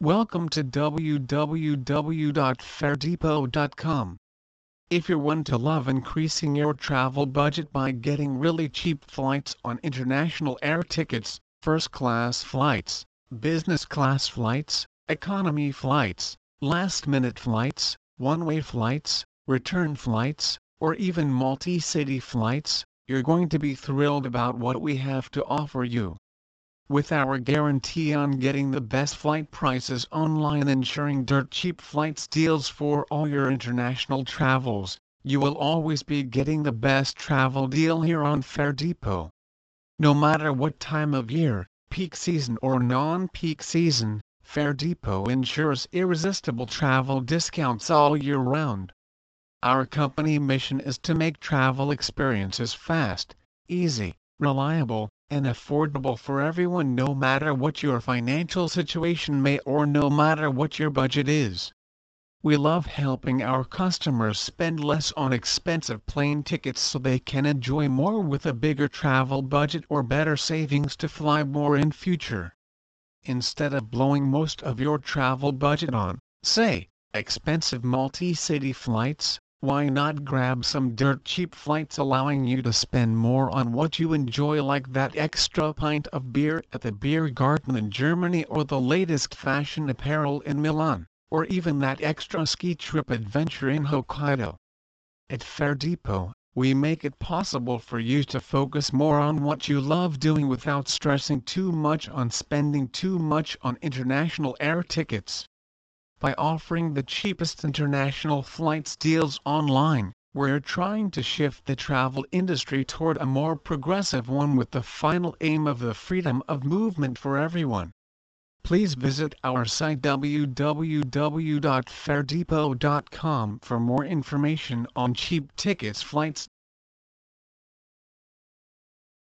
Welcome to www.faredepot.com. If you're one to love increasing your travel budget by getting really cheap flights on international air tickets, first class flights, business class flights, economy flights, last minute flights, one way flights, return flights, or even multi city flights, you're going to be thrilled about what we have to offer you. With our guarantee on getting the best flight prices online ensuring dirt cheap flights deals for all your international travels, you will always be getting the best travel deal here on Fare Depot. No matter what time of year, peak season or non-peak season, Fare Depot ensures irresistible travel discounts all year round. Our company mission is to make travel experiences fast, easy, reliable, and affordable for everyone no matter what your financial situation may or no matter what your budget is. We love helping our customers spend less on expensive plane tickets so they can enjoy more with a bigger travel budget or better savings to fly more in future. Instead of blowing most of your travel budget on, say, expensive multi-city flights, why not grab some dirt cheap flights allowing you to spend more on what you enjoy like that extra pint of beer at the beer garden in Germany or the latest fashion apparel in Milan, or even that extra ski trip adventure in Hokkaido. At Fare Depot, we make it possible for you to focus more on what you love doing without stressing too much on spending too much on international air tickets. By offering the cheapest international flights deals online, we're trying to shift the travel industry toward a more progressive one with the final aim of the freedom of movement for everyone. Please visit our site www.faredepot.com for more information on cheap tickets flights